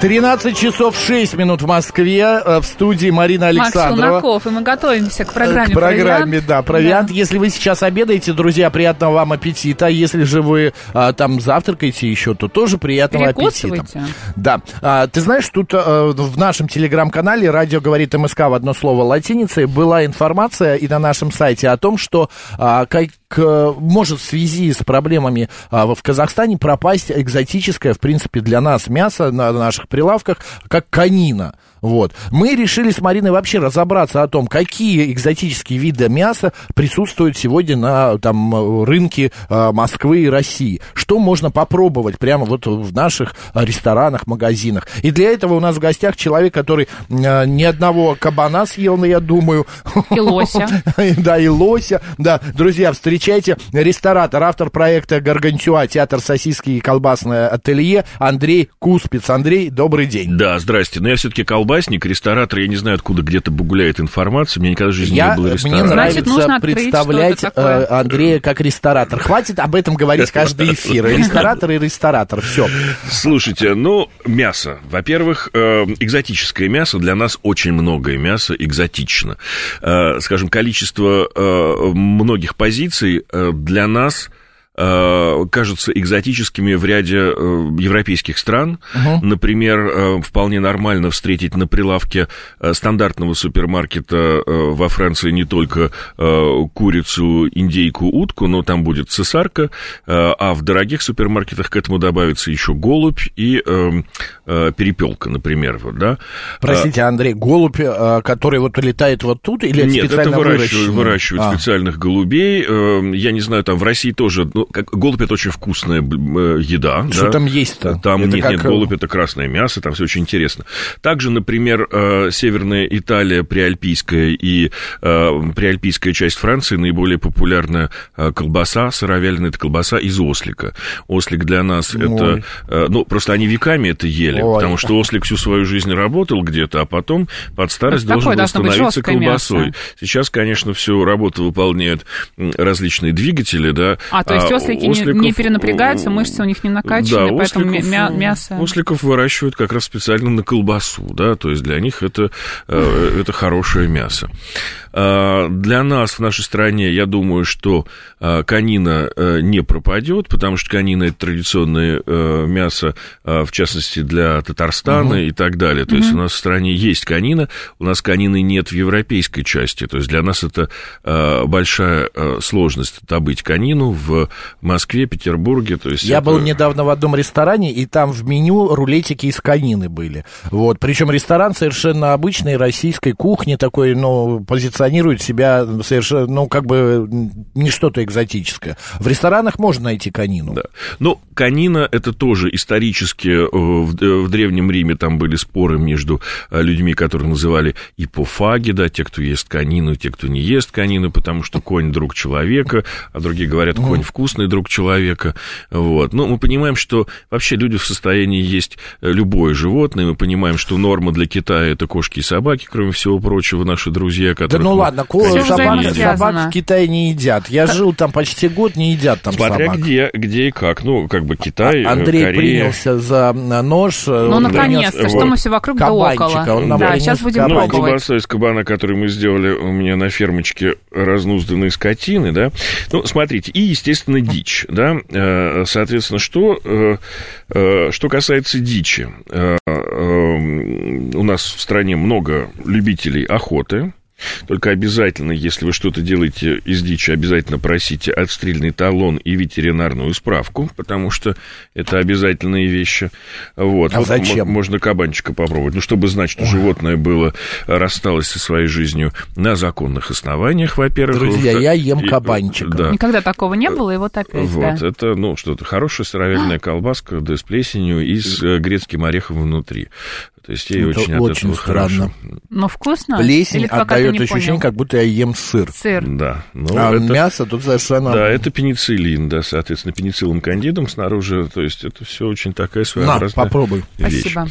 13 часов 6 минут в Москве. э, В студии Марина Макс Александрова. Челноков, и мы готовимся к программе К программе, «Провиант». да, провиант. Да. Если вы сейчас обедаете, друзья, приятного вам аппетита. Если же вы а, там завтракаете еще, то тоже приятного аппетита. Да. А, ты знаешь, тут а, в нашем телеграм-канале «Радио говорит МСК» в одно слово латиницей была информация и на нашем сайте о том, что а, как э, может в связи с проблемами а, в Казахстане пропасть экзотическое, в принципе, для нас мясо на наших прилавках, как канина. Вот. Мы решили с Мариной вообще разобраться о том, какие экзотические виды мяса присутствуют сегодня на там, рынке э, Москвы и России. Что можно попробовать прямо вот в наших ресторанах, магазинах. И для этого у нас в гостях человек, который э, ни одного кабана съел, но я думаю. И лося. Да, и лося. Да, друзья, встречайте ресторатор, автор проекта «Гаргантюа», театр сосиски и колбасное ателье Андрей Куспиц. Андрей, добрый день. Да, здрасте. Но я все-таки колбасник, ресторатор. Я не знаю, откуда где-то гуляет информация. Мне никогда в жизни Я, не было мне ресторана. Значит, нравится нужно открыть, представлять что это такое. э, Андрея как ресторатор. Хватит об этом говорить каждый эфир. Ресторатор и ресторатор. Все. Слушайте, ну, мясо. Во-первых, э, экзотическое мясо. Для нас очень многое мясо экзотично. Э, скажем, количество э, многих позиций э, для нас э, кажутся экзотическими в ряде э, европейских стран. Например, э, вполне нормально встретить на прилавке э, стандартного супермаркета э, во Франции не только э, курицу, индейку, утку, но там будет цесарка, э, а в дорогих супермаркетах к этому добавится еще голубь и э, э, перепелка, например. Вот, да? Простите, Андрей, голубь, э, который вот летает вот тут или это Нет, это специально выращивают, выращивают А. специальных голубей. Э, Я не знаю, там в России тоже... Ну, как, голубь это очень вкусная э, еда. Что да. там есть-то? Там Это нет, как, нет, э, голубь это красное мясо, там все очень интересно. Также, например, э, Северная Италия, Приальпийская и Приальпийская часть Франции наиболее популярная э, колбаса, сыровяленая это колбаса из ослика. Ослик для нас Ой. это... Ну, просто они веками это ели, Ой. потому что ослик всю свою жизнь работал где-то, а потом под старость Это должен такое был становиться колбасой. мясо. Сейчас, конечно, всю работу выполняют различные двигатели, да. А, то есть ослики не- осликов, не перенапрягаются, мышцы у них не накачаны, да, поэтому осликов, мя- мясо... Осликов выращивают как раз специально на колбасу, да, то есть для них это, э, это хорошее мясо. А, Для нас в нашей стране, я думаю, что а, конина э, не пропадет, потому что конина это традиционное э, мясо, в частности, для Татарстана и так далее. То есть у нас в стране есть конина, у нас конины нет в европейской части. То есть для нас это большая сложность добыть конину в Москве, Петербурге. То есть Я это- был недавно в одном ресторане, и там в меню рулетики из конины были. Вот. Причем ресторан совершенно обычной российской кухни, такой, ну, позиционирует себя совершенно, ну, как бы не что-то экзотическое. В ресторанах можно найти конину. Да. Ну, конина это тоже исторически э, в, э, в Древнем Риме там были споры между э, людьми, которые называли ипофаги, да, те, кто ест конину, те, кто не ест конину, потому что конь друг человека, а другие говорят, конь вкусный друг человека. Вот. Но мы понимаем, что вообще люди в состоянии есть любое животное, мы понимаем, что норма для Китая это кошки и собаки, кроме всего прочего, наши друзья, Да которые... ну ладно, Всё собак, собак в Китае не едят. Я жил там почти год, не едят там Смотря собак. где, где и как. Ну, как бы Китай, э, Андрей Корея. принялся за э, нож. э, Ну, он наконец-то, что мы все вокруг да кабанчика, около. он нам Да, сейчас будем Ну, пробовать. колбаса из кабана, которую мы сделали у меня на фермочке разнузданной скотины, да. Ну, смотрите, и, естественно, дичь, да. Соответственно, что, что касается дичи. У нас в стране много любителей охоты. Только обязательно, если вы что-то делаете из дичи, обязательно просите отстрельный талон и ветеринарную справку, потому что это обязательные вещи. Вот. А Вот зачем? мо- Можно кабанчика попробовать. Ну, чтобы знать, что животное было, рассталось со своей жизнью на законных основаниях, во-первых. Друзья, я ем и- кабанчика. Да. Никогда такого не было, и вот опять, Вот, да. это, ну, что-то хорошая сыровяленая колбаска, да, с плесенью и с э, грецким орехом внутри. То есть ей Это очень от очень этого странно. хорошо. Но вкусно? Плесень Или отдает не ощущение, понял? как будто я ем сыр. Сыр. Да. Ну, а это- мясо тут совершенно... Да, это пенициллин, да, соответственно, пенициллин кандидом снаружи, то есть это все очень такая своеобразная попробуй. вещь. Спасибо.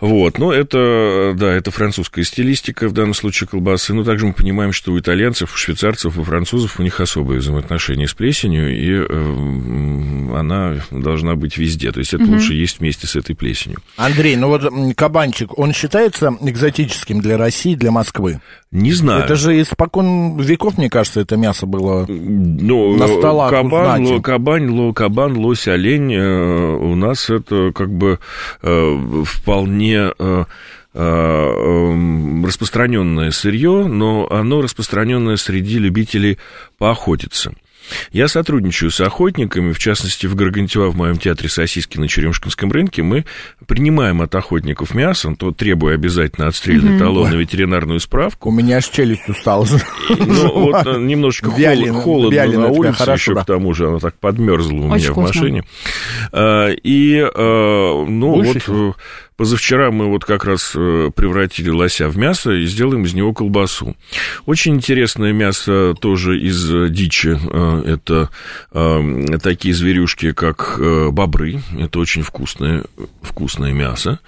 Вот, но это, да, это французская стилистика в данном случае колбасы. Но также мы понимаем, что у итальянцев, у швейцарцев, у французов у них особые взаимоотношения с плесенью, и э, она должна быть везде. То есть это угу. лучше есть вместе с этой плесенью. Андрей, ну вот кабанчик, он считается экзотическим для России, для Москвы? Не знаю. Это же испокон веков, мне кажется, это мясо было ну, на столах кабан, ло, кабань, ло, кабан, лось, олень. Э, у нас это как бы э, вполне э, распространенное сырье, но оно распространенное среди любителей поохотиться. Я сотрудничаю с охотниками, в частности, в Гаргантюа, в моем театре сосиски на Черемшинском рынке. Мы принимаем от охотников мясо, то требуя обязательно отстрельный mm-hmm. талон и ветеринарную справку. У меня аж челюсть устала. Ну, вот э, немножечко холодно на улице, еще да. к тому же она так подмерзла у Очень меня вкусно. в машине. А, и, э, ну, вот... Позавчера мы вот как раз э, превратили лося в мясо и сделаем из него колбасу. Очень интересное мясо тоже из э, дичи. Э, это такие зверюшки, как бобры. Это очень вкусное, вкусное мясо.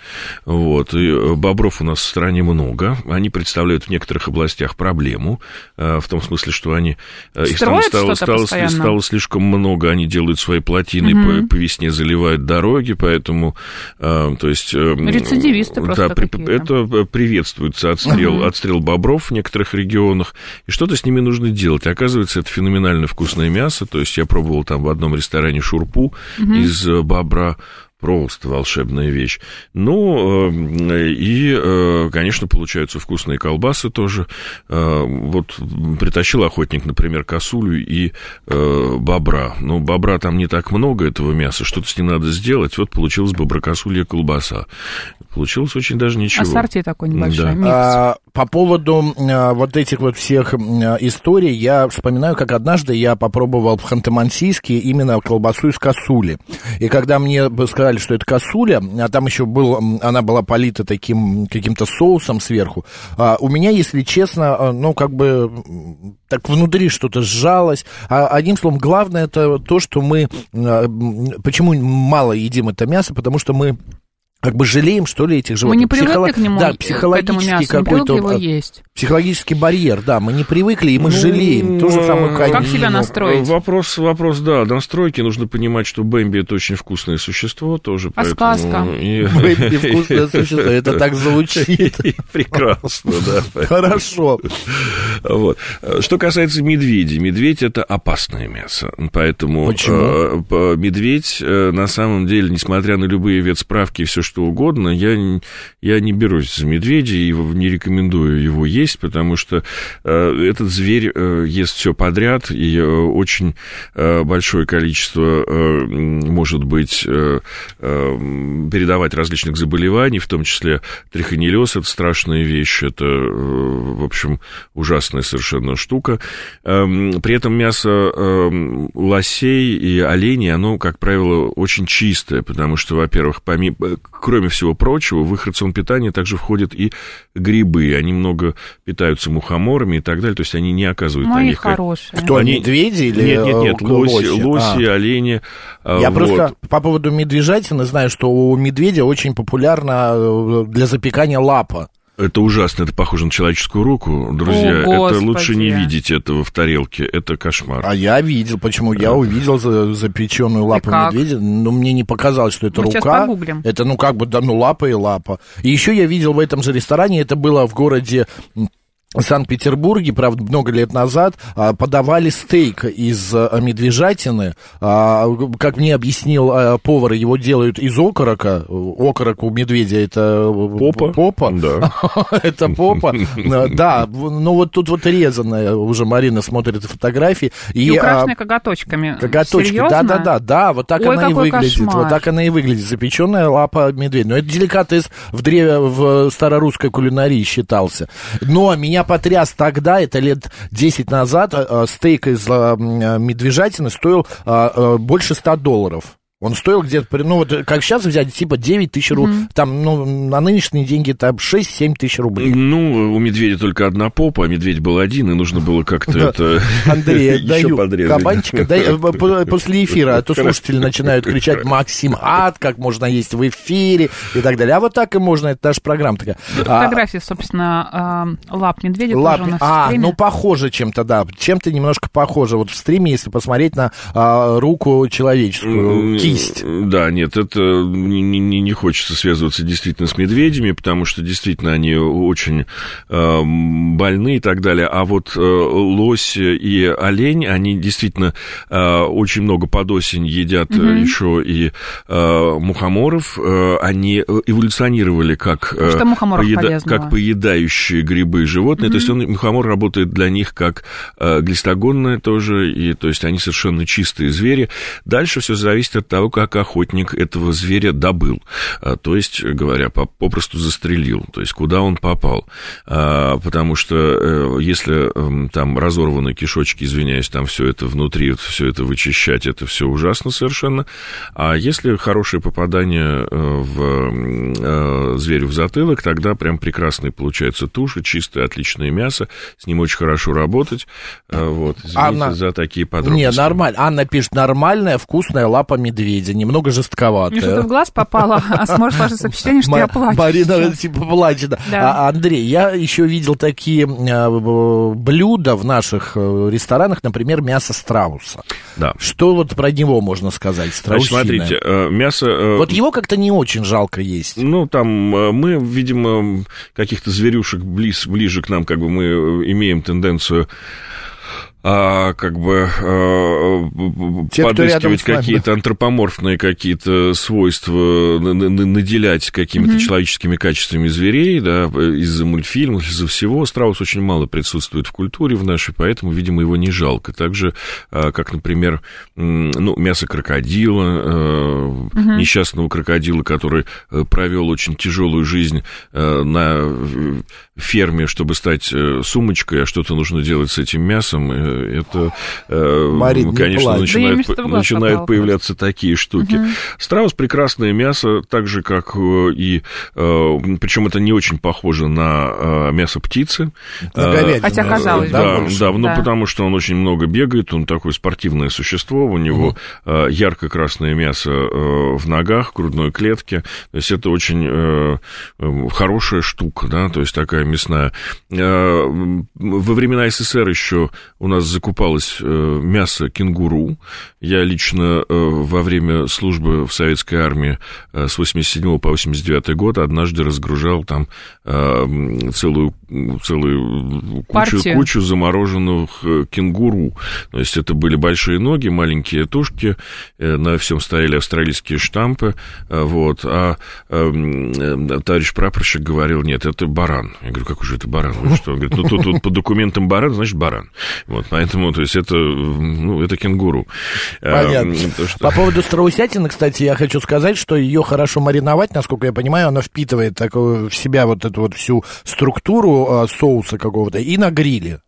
Вот. И бобров у нас в стране много. Они представляют в некоторых областях проблему. В том смысле, что они... Их стало, стало, стало, стало слишком много. Они делают свои плотины, угу. по, по весне заливают дороги. Поэтому, то есть Рецидивисты просто да, при, это приветствуется отстрел, угу. отстрел бобров в некоторых регионах, и что-то с ними нужно делать. Оказывается, это феноменально вкусное мясо, то есть я пробовал там в одном ресторане шурпу угу. из бобра, Просто волшебная вещь. Ну, э, и, э, конечно, получаются вкусные колбасы тоже. Э, вот притащил охотник, например, косулю и бобра. Ну, бобра там не так много этого мяса, что-то с ним надо сделать. Вот получилась боброкосулья колбаса. Получилось очень даже ничего. Ассорти такой небольшой, да. А, по поводу а, вот этих вот всех а, историй, я вспоминаю, как однажды я попробовал в Ханты-Мансийске именно колбасу из косули. И когда мне сказали, что это косуля, а там еще был, она была полита таким каким-то соусом сверху, а, у меня, если честно, а, ну, как бы так внутри что-то сжалось. А, одним словом, главное это то, что мы... А, почему мало едим это мясо? Потому что мы как бы жалеем, что ли, этих животных. Мы не привыкли Психоло... к нему, да, психологический какой-то его есть. Психологический барьер, да, мы не привыкли, и мы ну, жалеем. То же самое конину. Как себя настроить? Вопрос, вопрос, да, настройки. Нужно понимать, что Бэмби это очень вкусное существо тоже. А поэтому... сказка? И... Бэмби вкусное существо, это так звучит. Прекрасно, да. Хорошо. Вот. Что касается медведей, медведь это опасное мясо, поэтому Почему? Э, медведь э, на самом деле, несмотря на любые ветсправки и все что угодно, я, я не берусь за медведя и не рекомендую его есть, потому что э, этот зверь э, ест все подряд, и э, очень большое количество может быть передавать различных заболеваний, в том числе трихонеллез, это страшная вещь, это, в общем, ужасная совершенно штука. При этом мясо лосей и оленей, оно, как правило, очень чистое, потому что, во-первых, помимо кроме всего прочего, в их рацион питания также входят и грибы. Они много питаются мухоморами и так далее, то есть они не оказывают Мои на них... хорошие. Кто, они... медведи или Нет, нет, нет, лоси, лоси, лоси а. олени. А, Я вот. просто по поводу медвежатины знаю, что у медведя очень популярна э, для запекания лапа. Это ужасно, это похоже на человеческую руку, друзья. О, это лучше не видеть этого в тарелке, это кошмар. А я видел, почему? Я увидел запеченную лапу медведя, но мне не показалось, что это Мы рука. Это, ну, как бы, да, ну, лапа и лапа. И еще я видел в этом же ресторане, это было в городе Санкт-Петербурге, правда, много лет назад, а, подавали стейк из а, медвежатины. А, как мне объяснил повар, его делают из окорока. Окорок у медведя это попа. попа. Да. это попа. Да, ну вот тут вот резаная, уже Марина смотрит фотографии. И, и украшенная коготочками. Коготочки, да-да-да, да, вот так Ой, она и выглядит. Кошмар. Вот так она и выглядит, запеченная лапа медведя. Но это деликатес в древе, в старорусской кулинарии считался. Но меня меня потряс тогда, это лет 10 назад, э, э, стейк из э, медвежатины стоил больше 100 долларов. Он стоил где-то, при- ну вот как сейчас взять, типа 9 тысяч рублей, там, ну, на нынешние деньги там 6-7 тысяч рублей. Ну, у медведя только одна попа, а медведь был один, и нужно было как-то это Андрей, даю кабанчика. э, после эфира, а то слушатели начинают кричать «Максим, ад, как можно есть в эфире» и так далее. А вот так и можно, это наша программа такая. А, Фотографии, собственно, э, лап медведя Лап- А, ну похоже чем-то, да. Чем-то немножко похоже. Вот в стриме, если посмотреть на а, руку человеческую, кисть. Да, нет, это не, не- хочется связываться действительно с медведями, потому что действительно они очень э, больны и так далее. А вот э, лось и олень, они действительно э, очень много под осень едят Мгм. еще и э, мухоморов. Э, они эволюционировали как, э, полезного? как поедающие грибы животные. То есть он, мухомор работает для них как э, глистогонное тоже, и то есть они совершенно чистые звери. Дальше все зависит от того, как охотник этого зверя добыл. А, То есть, говоря, по- попросту застрелил, то есть куда он попал. А, Потому что э, если эм, там разорваны кишочки, извиняюсь, там все это внутри, все это вычищать, это все ужасно совершенно. А если хорошее попадание э, в э, зверю в затылок, тогда прям прекрасная получается туша, чистое, отличное мясо, с ним очень хорошо работать. Э, Вот, извините Анна- за такие подробности. Не, нормально. Анна пишет, нормальная вкусная лапа медведя, немного Мне что-то жестковатая. в глаз попало, а сможешь сложить впечатление, что я плачу. Марина типа плачет. А, Андрей, я еще видел такие э, блюда в наших э, ресторанах, например, мясо страуса. Да. Что вот про него можно сказать? Значит, Страусиное. смотрите, э, мясо... э, Вот его как-то не очень жалко есть. Ну, там мы, видимо, каких-то зверюшек близ, ближе к нам, как бы мы имеем тенденцию а, как бы э, Те, подыскивать какие-то антропоморфные какие-то свойства, на- на- на- наделять какими-то человеческими качествами зверей, да, из-за мультфильмов, из-за всего. Страус очень мало присутствует в культуре в нашей, поэтому, видимо, его не жалко. Так же, а, как, например, ну, мясо крокодила, э, несчастного крокодила, который э, провел очень тяжелую жизнь на ферме, чтобы стать сумочкой, а что-то нужно делать с этим мясом, это, э, Марин, не конечно, плачь. Да начинают, появляться такие штуки. Страус прекрасное мясо, так же, как э, и... Причем это не очень похоже на э, мясо птицы. На Э, говядину, Хотя казалось бы. да, да, ну Да. потому что он очень много бегает, он такое спортивное существо, у него э, ярко-красное мясо э, в ногах, в грудной клетке, то есть это очень э, э, хорошая штука, да, то есть такая мясная. Э, во времена СССР еще у нас закупалось э, мясо кенгуру. Я лично э, во время службы в советской армии э, с 87 по 89 год однажды разгружал там целую, целую кучу, Партию. кучу замороженных кенгуру. То есть это были большие ноги, маленькие тушки, на всем стояли австралийские штампы, вот, а э, м, э, товарищ прапорщик говорил, нет, это баран. Я говорю, как уже это баран? Вы что? Он говорит, ну тут вот по документам баран, значит баран. Вот, поэтому, то есть это, ну, это кенгуру. Э, Понятно. то, что- По поводу страусятины, кстати, я хочу сказать, что ее хорошо мариновать, насколько я понимаю, она впитывает такую, в себя вот эту вот всю структуру э, соуса какого-то и на гриле.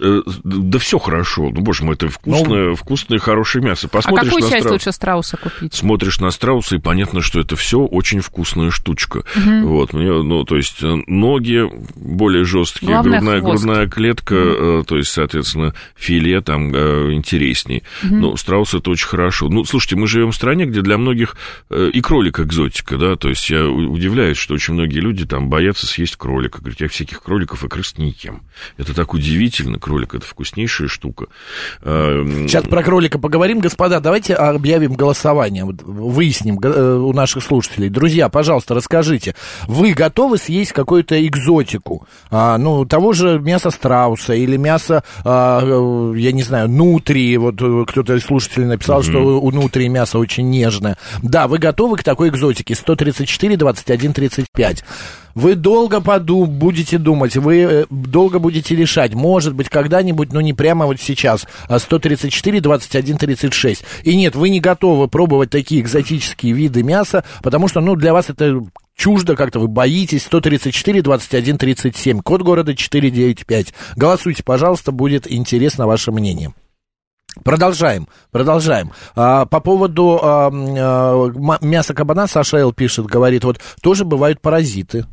Э, Да все хорошо. Ну, боже мой, это вкусное, вкусное, хорошее мясо. А Посмотришь какую на часть страус- лучше страуса купить? Смотришь на страуса, и понятно, что это все очень вкусная штучка. Вот, мне, ну, то есть э, ноги более жесткие, Главное, грудная, хвост. грудная клетка, э, то есть, соответственно, филе там интересней. Ну, страус это очень хорошо. Ну, слушайте, мы живем в стране, где для многих и кролик экзотика, да, то есть я удивляюсь, что очень многие люди там боятся съесть кролика. Говорят, я всяких кроликов и крыс не ем. Это так удивительно, кролик, это вкуснейшая штука. Э, Сейчас про кролика поговорим. Господа, давайте объявим голосование, выясним э, у наших слушателей. Друзья, пожалуйста, расскажите, вы готовы съесть какую-то экзотику? А, ну, того же мяса страуса или мясо, а, э, я не знаю, нутрии. Вот э, кто-то из слушателей написал, что у нутрии мясо очень нежное. Да, вы готовы к такой экзотике? 134, 21, 35. Вы долго поду будете думать, вы э, долго будете решать. Может быть, когда-нибудь, но не прямо вот сейчас. А 134, 21, 36. И нет, вы не готовы пробовать такие экзотические виды мяса, потому что, ну, для вас это чуждо, как-то вы боитесь. 134, 21, 37. Код города 495. Голосуйте, пожалуйста, будет интересно ваше мнение. Продолжаем, продолжаем. А, по поводу а, а, мяса кабана Саша Эл пишет, говорит, вот тоже бывают паразиты.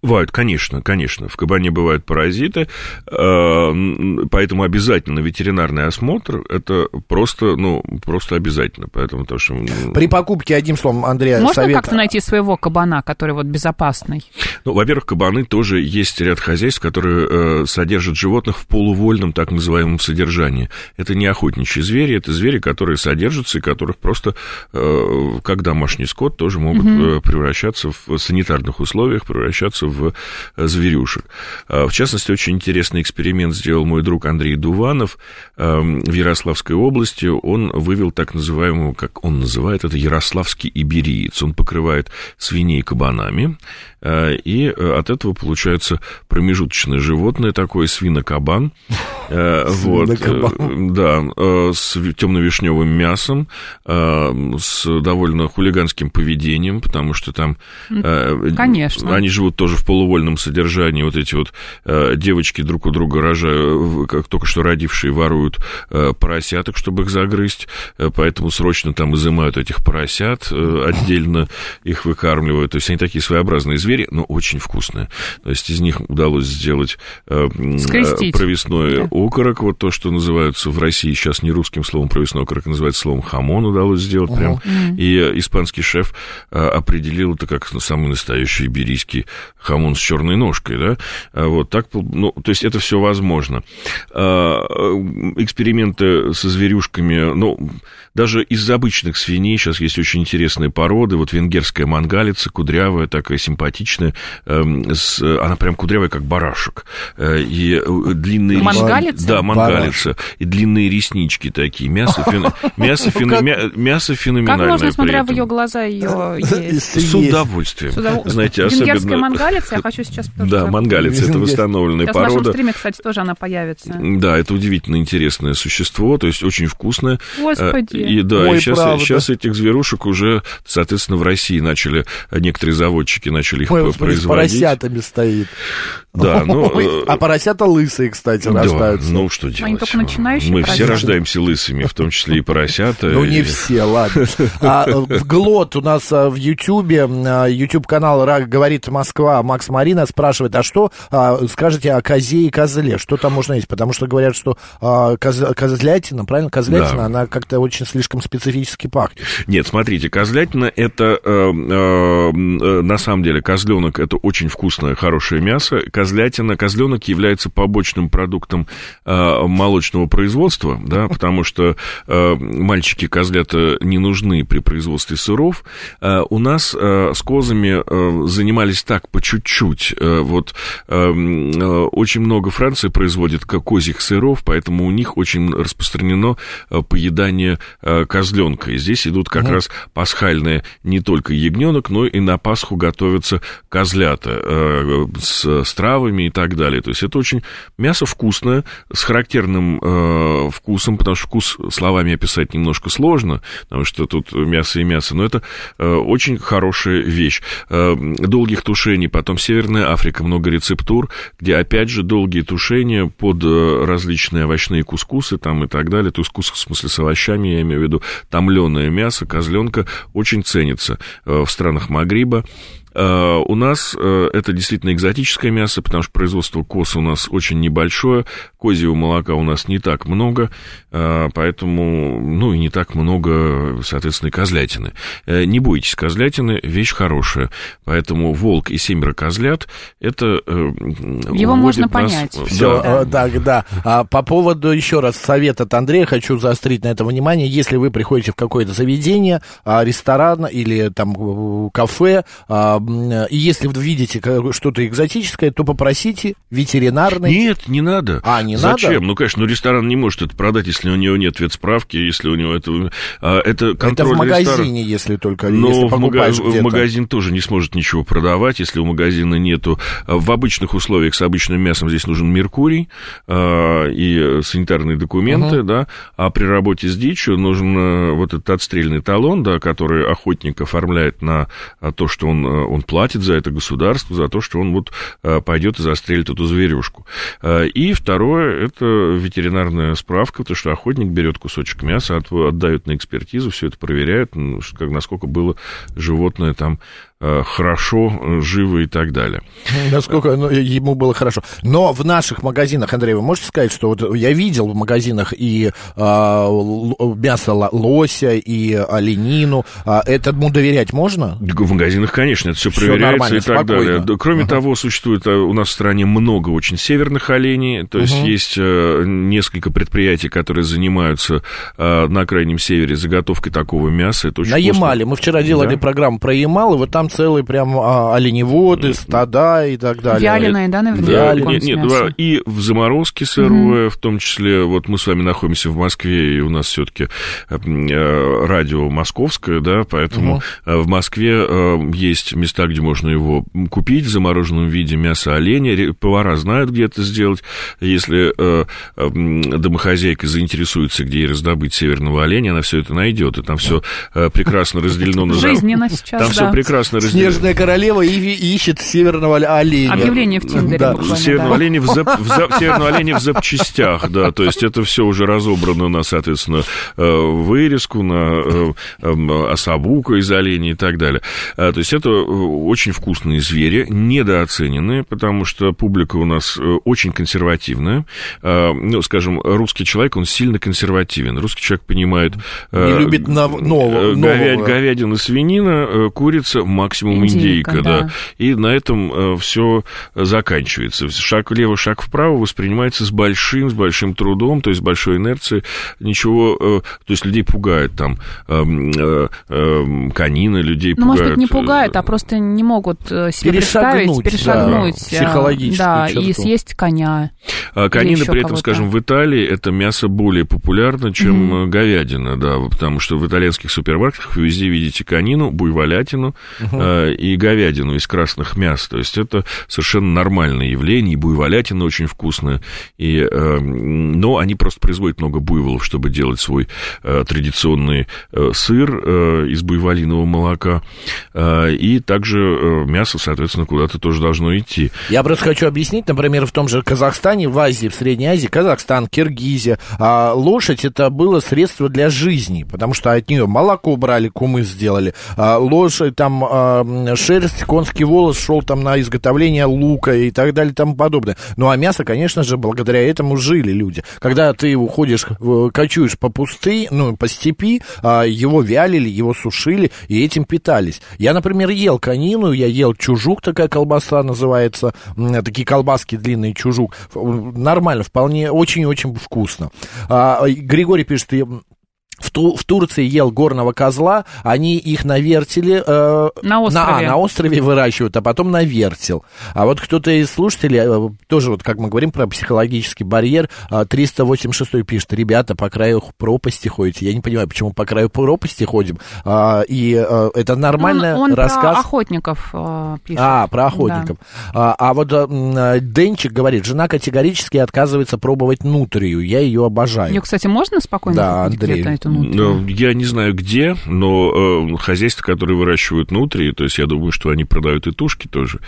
Бывают, конечно, конечно. В кабане бывают паразиты, э, поэтому обязательно ветеринарный осмотр. Это просто, ну, просто обязательно. Поэтому то, что... При покупке, одним словом, Андрей, Можно совет... как-то найти своего кабана, который вот безопасный? Ну, во-первых, кабаны тоже есть ряд хозяйств, которые э, содержат животных в полувольном так называемом содержании. Это не охотничьи звери, это звери, которые содержатся и которых просто, э, как домашний скот, тоже могут угу. превращаться в санитарных условиях, превращаться в э, зверюшек. А, в частности, очень интересный эксперимент сделал мой друг Андрей Дуванов эм, в Ярославской области. Он вывел так называемого, как он называет это, ярославский ибериец. Он покрывает свиней кабанами, э, и э, от этого получается промежуточное животное такое, свинокабан. Вот, да, с темно-вишневым мясом, с довольно хулиганским поведением, потому что там... Конечно. Они живут тоже в полувольном содержании. Вот эти вот э, девочки друг у друга рожают, как только что родившие, воруют э, поросяток, чтобы их загрызть, э, поэтому срочно там изымают этих поросят, э, отдельно их выкармливают. То есть они такие своеобразные звери, но очень вкусные. То есть из них удалось сделать э, Скрестить. провесной Да. окорок, вот то, что называется в России сейчас не русским словом провесной окорок, а называется словом хамон удалось сделать прям. И э, испанский шеф э, определил это как самый настоящий иберийский хамон с черной ножкой, да, А вот так, ну, то есть это все возможно. А, Эксперименты со зверюшками, ну, даже из обычных свиней сейчас есть очень интересные породы, вот венгерская мангалица, кудрявая, такая симпатичная, эм, с- она прям кудрявая, как барашек, Э, и э, длинные... Мангалица? Да, мангалица, и длинные реснички такие, мясо, фен- мясо, фен- мя- мясо Как феноменальное можно, смотря в ее глаза, ее есть? С удовольствием. Знаете, Венгерская особенно... мангалица, я хочу сейчас... тоже Да, мангалица, это восстановленная Сейчас в нашем порода. стриме, кстати, тоже она появится. Да, это удивительно интересное существо, то есть очень вкусное. Господи. Э, И да, Ой, и сейчас, правда. сейчас этих зверушек уже, соответственно, в России начали, э, некоторые заводчики начали их Ой, п- господи, с производить. поросятами стоит. Да, ну, Ой, э, а поросята лысые, кстати, да, рождаются. ну что делать? только начинающие Мы все поросята. рождаемся лысыми, в том числе и поросята. Ну, не все, ладно. А, э, в Глот у нас а, в Ютьюбе, Ютьюб-канал «Рак говорит Москва», Макс Марина спрашивает, а что а, скажете о козе и козле? Что там можно есть? Потому что говорят, что а, коз- козлятина, правильно, козлятина, Да. она как-то очень слишком специфически пахнет. Нет, смотрите, козлятина это э, э, э, на самом деле козленок это очень вкусное, хорошее мясо. Козлятина, козленок является побочным продуктом э, молочного производства, да, потому что э, мальчики козлята не нужны при производстве сыров. Э, у нас э, с козами э, занимались так по чуть-чуть. Э, вот э, э, очень много Франции производит ко- козьих сыров, поэтому у них очень распространено э, поедание э, козленка. И здесь идут как раз пасхальные не только ягненок, но и на Пасху готовятся козлята э, с, с травами и так далее. То есть это очень мясо вкусное, с характерным э, вкусом, потому что вкус словами описать немножко сложно, потому что тут мясо и мясо, но это э, очень хорошая вещь. Э, долгих тушений, потом Северная Африка, много рецептур, где, опять же, долгие тушения под э, различные овощные кускусы там и так далее, то есть кус в смысле с овощами, я имею в виду, томленое мясо, козленка очень ценится э, в странах Магриба. Э, У нас э, это действительно экзотическое мясо, потому что производство коз у нас очень небольшое, козьего молока у нас не так много, э, поэтому, ну, и не так много, соответственно, и козлятины. Э, Не бойтесь козлятины, вещь хорошая, поэтому волк и семеро козлят, это э, Его можно нас- понять. Все, Да. так, да. А по поводу, еще раз, совет от Андрея, хочу заострить на это внимание. Если вы приходите в какое-то заведение, а, ресторан или там э, кафе, а, и если вы видите что-то экзотическое, то попросите ветеринарный... Нет, не надо. А, не Зачем? надо? Ну, конечно, ну, ресторан не может это продать, если у него нет ветсправки, если у него это... а, Это Это контроль в ресторана. магазине, если только, Но если в, покупаешь в где-то. магазин тоже не сможет ничего продавать, если у магазина нету. А В обычных условиях с обычным мясом здесь нужен меркурий а, и санитарные документы, да, а при работе с дичью нужен а, вот этот отстрельный талон, да, который охотник оформляет на а, то, что он, а, он платит за это государству, за то, что он вот а, пойдет и застрелит эту зверюшку. И второе, Второе – это ветеринарная справка, то, что охотник берет кусочек мяса, от- отдают на экспертизу, все это проверяют, ну, насколько было животное там хорошо, э, живо и так далее. Насколько ну, ему было хорошо. Но в наших магазинах, Андрей, вы можете сказать, что вот я видел в магазинах и а, мясо лося, и оленину. А, этому доверять можно? В магазинах, конечно, это все Всё проверяется и так спокойно. далее. Да, Кроме Ага. того, существует э, у нас в стране много очень северных оленей, то есть есть э, несколько предприятий, которые занимаются э, на крайнем севере заготовкой такого мяса. Это очень На вкусно. Ямале. Мы вчера делали Да. программу про Ямал, и вот там целые прям а, оленеводы, стада и так далее. Вяленое, да, наверное, Да, какое-нибудь нет, нет, мясо? да, и в заморозке сырое, в том числе, вот мы с вами находимся в Москве, и у нас все-таки радио московское, да, поэтому э, в Москве э, есть места, где можно его купить в замороженном виде, мясо оленя, повара знают, где это сделать, если э, э, м, домохозяйка заинтересуется, где ей раздобыть северного оленя, она все это найдет, и там все прекрасно разделено на... Жизненно сейчас, Там все прекрасно разделено. Снежная королева и, и ищет северного оленя. Объявление в Тиндере Да. буквально, Северного да. оленя в, зап- в за- северного оленя в запчастях, да, то есть это все уже разобрано на, соответственно, э, вырезку, на э, эм, особуку из оленя и так далее. А, То есть это э, очень вкусные звери, недооцененные, потому что публика у нас э, очень консервативная. Ну, скажем, русский человек, он сильно консервативен. Русский человек понимает... э, Не любит нов- нового- э, говя- нового. Говядина, свинина, э, курица, максимум Индейка, индейка, да. да. И на этом все заканчивается. Шаг влево, шаг вправо воспринимается с большим, с большим трудом, то есть большой инерцией. Ничего, э, то есть людей пугает там эм, э, эм, канины, людей Ну, может пугают. быть, не пугает, э, а просто не могут э, себе Перешагнуть, представить, перешагнуть. да, э, психологическую Да, и черту. съесть коня. А канины еще при этом, скажем, в Италии это мясо более популярно, чем э, говядина, да, потому что в итальянских супермаркетах вы везде видите канину, буйволятину э, и говядину из красных мяс. То есть это совершенно нормальное явление, и буйволятина очень вкусная, и, э, но они просто производят много буйволов, чтобы делать свой э, традиционный э, сыр э, из буйволиного молока, Э, и также э, мясо, соответственно, куда-то тоже должно идти. Я просто хочу объяснить, например, в том же Казахстане, в Азии, в Средней Азии, Казахстан, Киргизия, а лошадь это было средство для жизни, потому что от нее молоко брали, кумыс сделали, а лошадь, там, а, шерсть, конский волос шел там на изготовление лука и так далее и тому подобное. Ну, а мясо, конечно же, благодаря этому жили люди. Когда ты уходишь, кочуешь по пусты, ну, по степи, а, его вялили, его сушили и этим питались. Я, например, ел конину, я ел чужук, такая колбаса называется, такие колбаски длинные, чужук. Нормально, вполне, очень-очень вкусно. А, Григорий пишет, в, Ту- в Турции ел горного козла, они их на вертеле... э, На острове. а, на острове выращивают, а потом на вертел. А вот кто-то из слушателей, э, тоже вот как мы говорим про психологический барьер, э, 386 пишет, ребята, по краю пропасти ходите. Я не понимаю, почему по краю пропасти ходим. А, и э, это нормальный он, он рассказ... про охотников э, пишет. А, про охотников. А, а вот м, а, Денчик говорит, жена категорически отказывается пробовать нутрию. Я ее обожаю. Ее, кстати, можно спокойно Да, Андрей. где-то эту Ну, нутрию? Я не знаю где, но э, хозяйства, которые выращивают нутрии, то есть я думаю, что они продают и тушки тоже.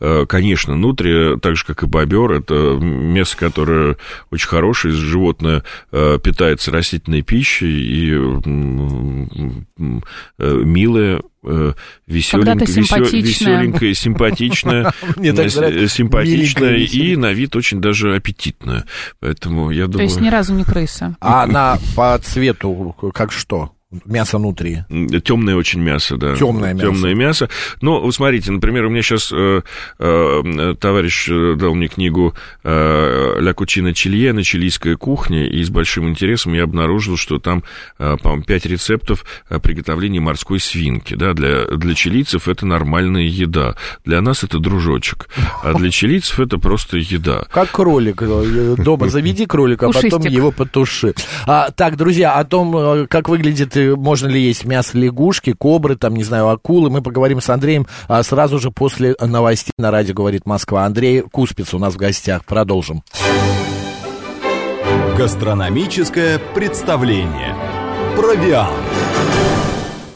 Э, конечно, нутрия, так же как и бобер, это мясо, которое очень хорошее, животное э, питается растительной пищей и м, э, милое. Э, веселенькое, симпатичное, Мне так э, э, Миленькое, и на вид очень даже аппетитное. Поэтому я То думаю... есть ни разу не крыса. А она по цвету как что? Мясо нутрии. Темное очень мясо, да. Тёмное мясо. Темное мясо. Но, вот смотрите, например, у меня сейчас э, э, товарищ э, дал мне книгу э, «Ля Кучина Чильена. Чилийская кухня», и с большим интересом я обнаружил, что там, э, по-моему, пять рецептов э, приготовления морской свинки. Да? Для, для чилийцев это нормальная еда. Для нас это дружочек. А для чилийцев это просто еда. Как кролик. э, Дома заведи кролика, а потом его потуши. А, так, друзья, о том, как выглядит, можно ли есть мясо лягушки, кобры, там, не знаю, акулы, мы поговорим с Андреем а, сразу же после новостей на радио «Говорит Москва». Андрей Куспиц у нас в гостях. Продолжим. Гастрономическое представление. Провиант.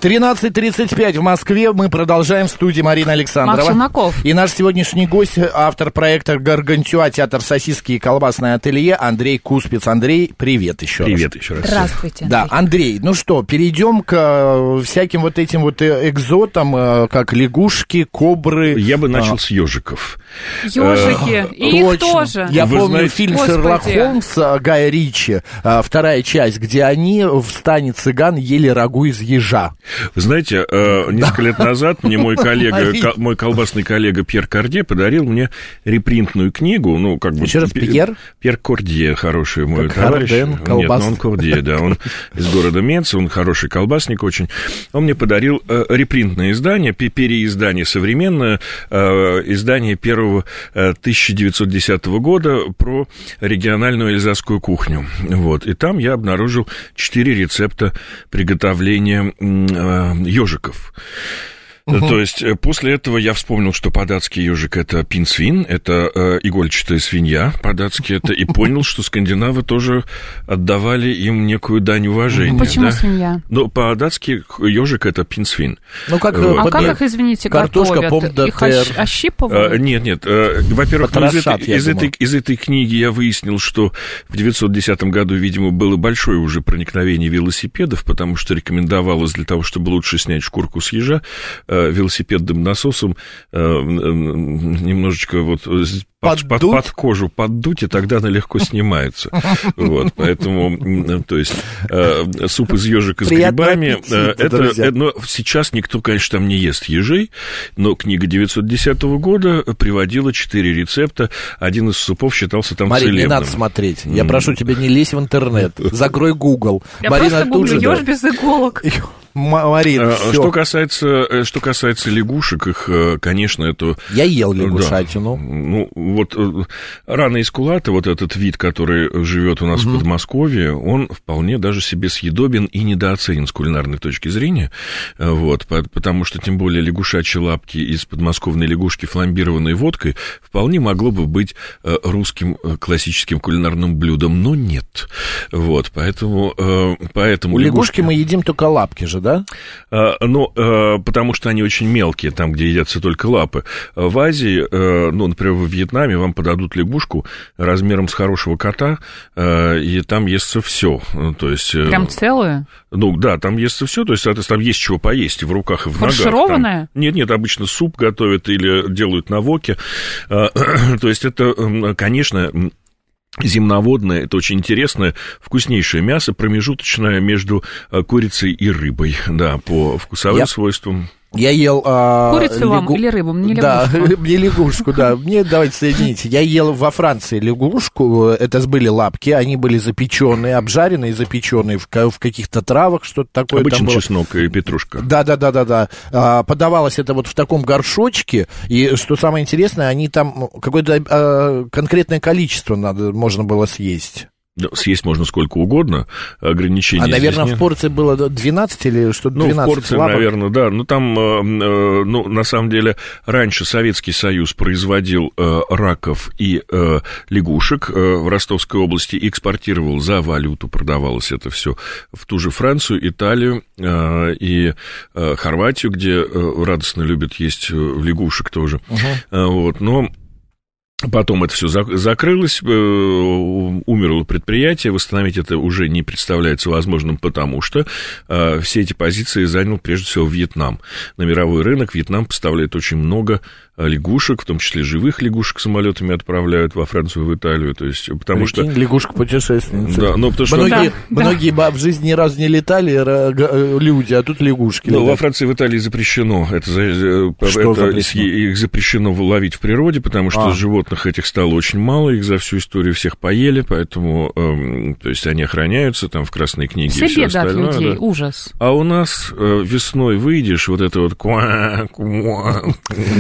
13.35 в Москве. Мы продолжаем в студии Марина Александрова. Челноков. И наш сегодняшний гость, автор проекта «Гаргантюа. Театр сосиски и колбасное ателье» Андрей Куспец. Андрей, привет еще раз. Привет еще раз. Здравствуйте. Да, Андрей, ну что, перейдем к э, всяким вот этим вот э, экзотам, э, как лягушки, кобры. Я бы А. начал с ежиков. Ежики. И их тоже. Я Вы помню знаете- фильм Господи. Шерлок Холмс Гая Ричи, вторая часть, где они в стане цыган ели рагу из ежа. Вы знаете, э, несколько лет назад мне мой коллега, мой колбасный коллега Пьер Корде подарил мне репринтную книгу, ну, как бы... Еще раз, Пьер? Пьер Кордье, хороший мой Как товарищ. Карден, Нет, колбас. ну, он Кордье, да, он из города Мец, он хороший колбасник очень. Он мне подарил э, репринтное издание, пе- переиздание современное, э, издание первого э, 1910 года про региональную эльзасскую кухню. Вот. И там я обнаружил четыре рецепта приготовления ежиков. То есть э, после этого я вспомнил, что по-датски ежик это пинсвин, это э, игольчатая свинья по-датски это, и понял, что скандинавы тоже отдавали им некую дань уважения. Почему да? свинья? Ну, по-датски ежик это пинсвин. Ну, как... Вот. А под- как их, извините, Картошка, готовят? пом-де Их ощ- ощипывают? А, Нет, нет. э, Во-первых, ну, из, этой, из, этой, из этой книги я выяснил, что в 910 году, видимо, было большое уже проникновение велосипедов, потому что рекомендовалось для того, чтобы лучше снять шкурку с ежа, э, велосипедным насосом э, немножечко вот под, под- под кожу поддуть, и тогда она легко снимается. Вот, поэтому, то есть, э, суп из ежика с Приятного грибами, аппетита, э, это, но сейчас никто, конечно, там не ест ежей, но книга 910 года приводила четыре рецепта. Один из супов считался там Марин, не целебным. надо смотреть. Я прошу тебя, не лезь в интернет. Закрой Google. Я Марина просто гуглю еж без иголок. Марин, всё. Что касается, э, что касается лягушек, их, э, конечно, это... Я ел Да. лягушатину. Ну, вот э, рана искулата, вот этот вид, который живет у нас в Подмосковье, он вполне даже себе съедобен и недооценен с кулинарной точки зрения. Э, Вот, по- потому что, тем более, лягушачьи лапки из подмосковной лягушки, фламбированной водкой, вполне могло бы быть э, русским э, классическим кулинарным блюдом, но нет. Вот, поэтому... э, поэтому У лягушки мы едим только лапки же, да? а, Ну, э, потому что они очень мелкие, там, где едятся только лапы. В Азии, э, ну, например, во Вьетнаме вам подадут лягушку размером с хорошего кота, э, и там естся все. То есть... Прям целую? Ну, да, там естся все, то есть, соответственно, там есть чего поесть и в руках, и в ногах. Фаршированное? Там- Нет, нет, обычно суп готовят или делают на воке. То есть, это, конечно, Земноводное, это очень интересное, вкуснейшее мясо, промежуточное между э, курицей и рыбой, да, по вкусовым Я- свойствам. Я ел... а, Курицу вам лягу- или рыбу? Мне Да, лягушку. мне лягушку, да. Мне, давайте соедините. Я ел во Франции лягушку, это были лапки, они были запеченные, обжаренные, запеченные в, в каких-то травах, что-то такое там Обычно было. чеснок и петрушка. Да, да, да, да, да. А, подавалось это вот в таком горшочке, и что самое интересное, они там какое-то а, конкретное количество надо, можно было съесть. Да, Съесть можно сколько угодно, ограничения А, наверное, в порции было 12 или что-то Ну, 12 в порции, лапок. наверное, да. Ну, там, э, э, ну, на самом деле, раньше Советский Союз производил э, раков и лягушек в Ростовской области, экспортировал за валюту, продавалось это все в ту же Францию, Италию и Хорватию, где радостно любят есть лягушек тоже. Э, Вот, но Потом это все закрылось, э, умерло предприятие, восстановить это уже не представляется возможным, потому что э, все эти позиции занял прежде всего Вьетнам. На мировой рынок Вьетнам поставляет очень много лягушек, в том числе живых лягушек самолетами отправляют во Францию, в Италию, то есть потому что Прикинь, лягушка-путешественница. да, ну потому что Многие, Да, да. многие ба- в жизни ни разу не летали э, люди, а тут лягушки. Ну, во. Франции в Италии запрещено. Это, э, Что это запрещено? Их запрещено ловить в природе, потому что А. животных этих стало очень мало, их за всю историю всех поели, поэтому, эм, то есть они охраняются там в Красной книге и Все все беды от остальное. людей, да. ужас. А у нас э, весной выйдешь, вот это вот.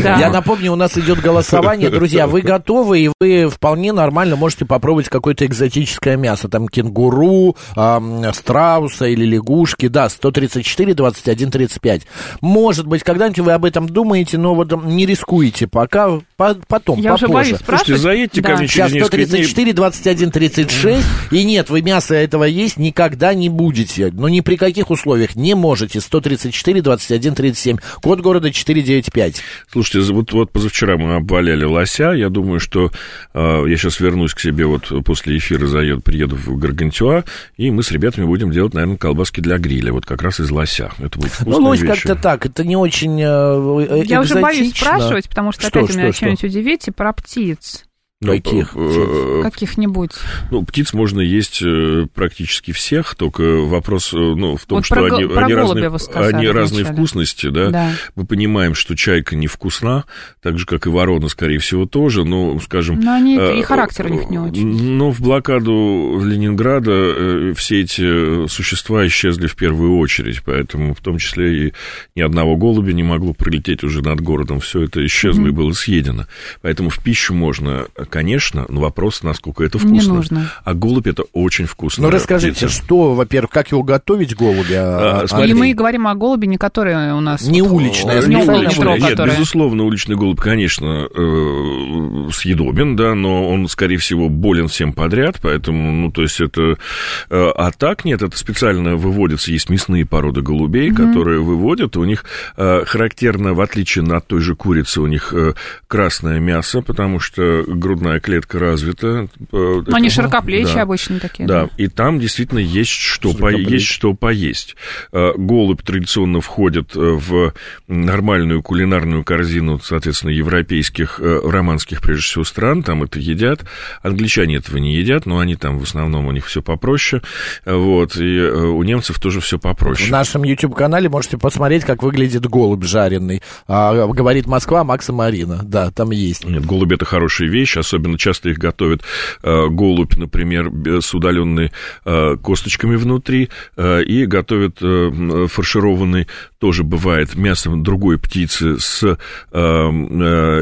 Да. Я напомню, у нас идет голосование. Друзья, вы готовы, и вы вполне нормально можете попробовать какое-то экзотическое мясо. Там кенгуру, э, страуса или лягушки. Да, 134, 21, 35. Может быть, когда-нибудь вы об этом думаете, но вот не рискуете пока. По, потом, Я попозже. уже боюсь спрашивать. Слушайте, заедьте ко Да. мне Сейчас через дней. 134, 21, 36. И нет, вы мясо этого есть никогда не будете. Но ни при каких условиях не можете. 134, 21, 37. Код города 495. Слушайте, вот, вот позавчера мы обваляли лося. Я думаю, что э, я сейчас вернусь к себе, вот после эфира заеду, приеду в Гаргантюа, и мы с ребятами будем делать, наверное, колбаски для гриля. Вот как раз из лося. Это будет Ну, вкусная лось как-то так, это не очень э, э, Я уже боюсь спрашивать, потому что Что, опять вы меня что, что-нибудь удивите про птиц Ну, Каких? э, каких-нибудь. Ну, птиц можно есть э, практически всех, только вопрос э, ну, в том, Вот что про они, про они, разные, сказали они разные вкусности, да? Да. Мы понимаем, что чайка невкусна, так же, как и ворона, скорее всего, тоже, но, скажем... Но они, э, и характер у них не очень. Ну, в блокаду Ленинграда э, все эти существа исчезли в первую очередь, поэтому в том числе и ни одного голубя не могло пролететь уже над городом. Все это исчезло и было съедено. Поэтому в пищу можно, конечно, но вопрос, насколько это Не вкусно. нужно. А голубь это очень вкусно. Ну, расскажите, что, во-первых, как его готовить, голубя? А, а, смотрите, И Андрей? мы говорим о голубе, не который у нас... Не вот, уличный, а Не уличный, Нет, который- безусловно, уличный голубь, конечно, э, съедобен, да, но он, скорее всего, болен всем подряд, поэтому, ну, то есть это... э, а так нет, это специально выводится, есть мясные породы голубей, которые выводят, у них э, характерно, в отличие от той же курицы, у них э, красное мясо, потому что грудная клетка развита. э, Ну, Они широкоплечие да. обычно такие. Да, и там действительно есть что, по, есть что поесть. Э, Голубь традиционно входит э, в нормальную кулинарную корзину, соответственно, европейских, э, романских, прежде всего, стран. Там это едят. Англичане этого не едят, но они там в основном у них все попроще. Э, Вот, и э, у немцев тоже все В попроще. нашем YouTube-канале можете посмотреть, как выглядит голубь жареный. А, говорит Москва, Макса Марина. Да, там есть. Нет, голубь это хорошая вещь, особенно часто их готовят э, голубь, например, с удаленной э, косточками внутри, э, и готовят фаршированный, тоже бывает, мясом другой птицы с э, э,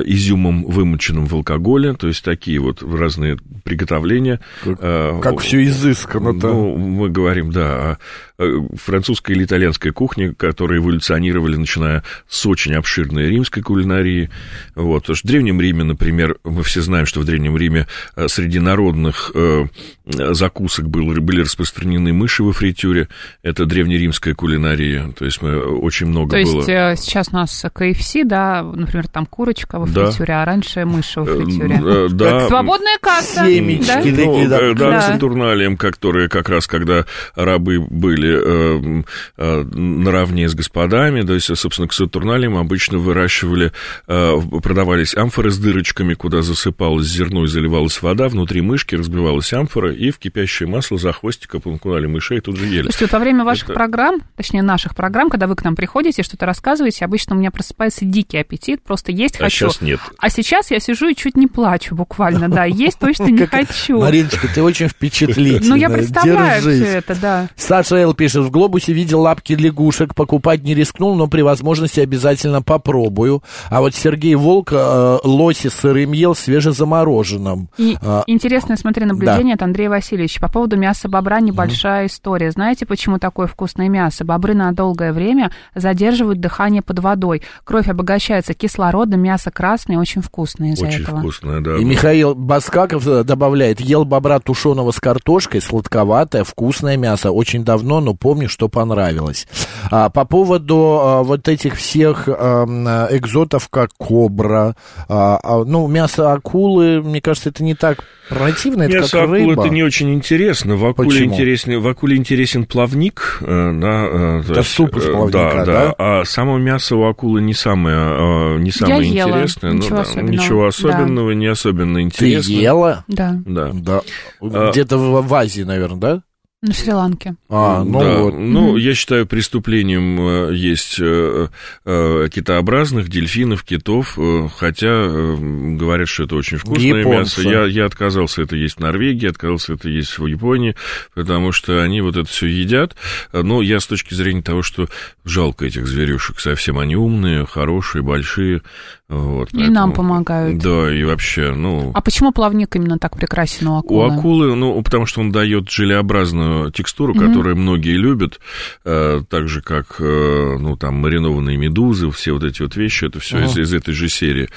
изюмом, вымоченным в алкоголе, то есть такие вот разные приготовления. Э, Как все изысканно-то. ну, мы говорим, да, о э, французской или итальянской кухне, которые эволюционировали, начиная с очень обширной римской кулинарии. Вот. Потому что в Древнем Риме, например, мы все знаем, что в Древнем Риме э, среди народных э, закусок был, были распространены мыши во фритюре. Это древнеримская кулинария. То есть мы очень много То было... есть э, сейчас у нас КФС, да, например, там курочка во Да. фритюре, а раньше мыши во Э, фритюре. э, да, Свободная касса. Семечки, да? такие, Ну, да. э, да, Да. Сатурналием, которые как раз, когда рабы были э, э, наравне с господами, то есть, собственно, к Сатурналиям обычно выращивали, э, продавались амфоры с дырочками, куда засыпалось зерно и заливалась вода, внутри мышки разбивалась амфора, и в кипящее масло за хвостик окунали мышей и тут же ели. Слушайте, вот во время ваших Это- программ, точнее наших программ, когда вы к нам приходите, что-то рассказываете, обычно у меня просыпается дикий аппетит, просто есть А хочу. сейчас нет. А сейчас я сижу и чуть не плачу буквально, да, есть точно не хочу. Мариночка, ты очень впечатлительная. Ну, я представляю все это, да. Саша Эл пишет, в глобусе видел лапки лягушек, покупать не рискнул, но при возможности обязательно попробую. А вот Сергей Волк э, лоси сырым ел свежезамороженным. И А, интересное, смотри, наблюдение от Андрея Васильевича. По поводу мяса бобра небольшая история. Знаете, почему такое вкусное мясо? Бобры на долгое время задерживают дыхание под водой. Кровь обогащается кислородом, мясо красное, очень вкусное из-за Очень этого. вкусное, да. И Михаил Баскаков э, добавляет, ел бобра тушеного с картошкой, сладковатое, вкусное мясо. Очень давно, но помню, что понравилось. А, по поводу а, вот этих всех а, экзотов, как кобра, а, а, ну, мясо акулы, мне кажется, это не так противно, это Мясо как акулы рыба. это не очень интересно. В акуле, Почему? интересен, в акуле интересен плавник. э, Да, э, то Это есть, суп из э, плавника, да? А само мясо у акулы не самое, э, не самое ела. интересное. Ничего да, особенного. Ничего Да. особенного, не особенно Ты интересно. ела? Да. Да. Да. А- Где-то в, в Азии, наверное, да? На Шри-Ланке. А, ну да. вот. Ну, mm-hmm. я считаю, преступлением э, есть э, э, китообразных, дельфинов, китов, хотя говорят, что это очень вкусное Японцы. мясо. Я, я отказался это есть в Норвегии, отказался это есть в Японии, потому что они вот это все едят. Но я с точки зрения того, что жалко этих зверюшек, совсем они умные, хорошие, большие. Вот, поэтому, и нам помогают. Да, и вообще, ну... А почему плавник именно так прекрасен у акулы? У акулы, ну, потому что он дает желеобразную текстуру, mm-hmm. которую многие любят, э, так же, как, э, ну, там, маринованные медузы, все вот эти вот вещи, это все uh-huh. из, из этой же серии.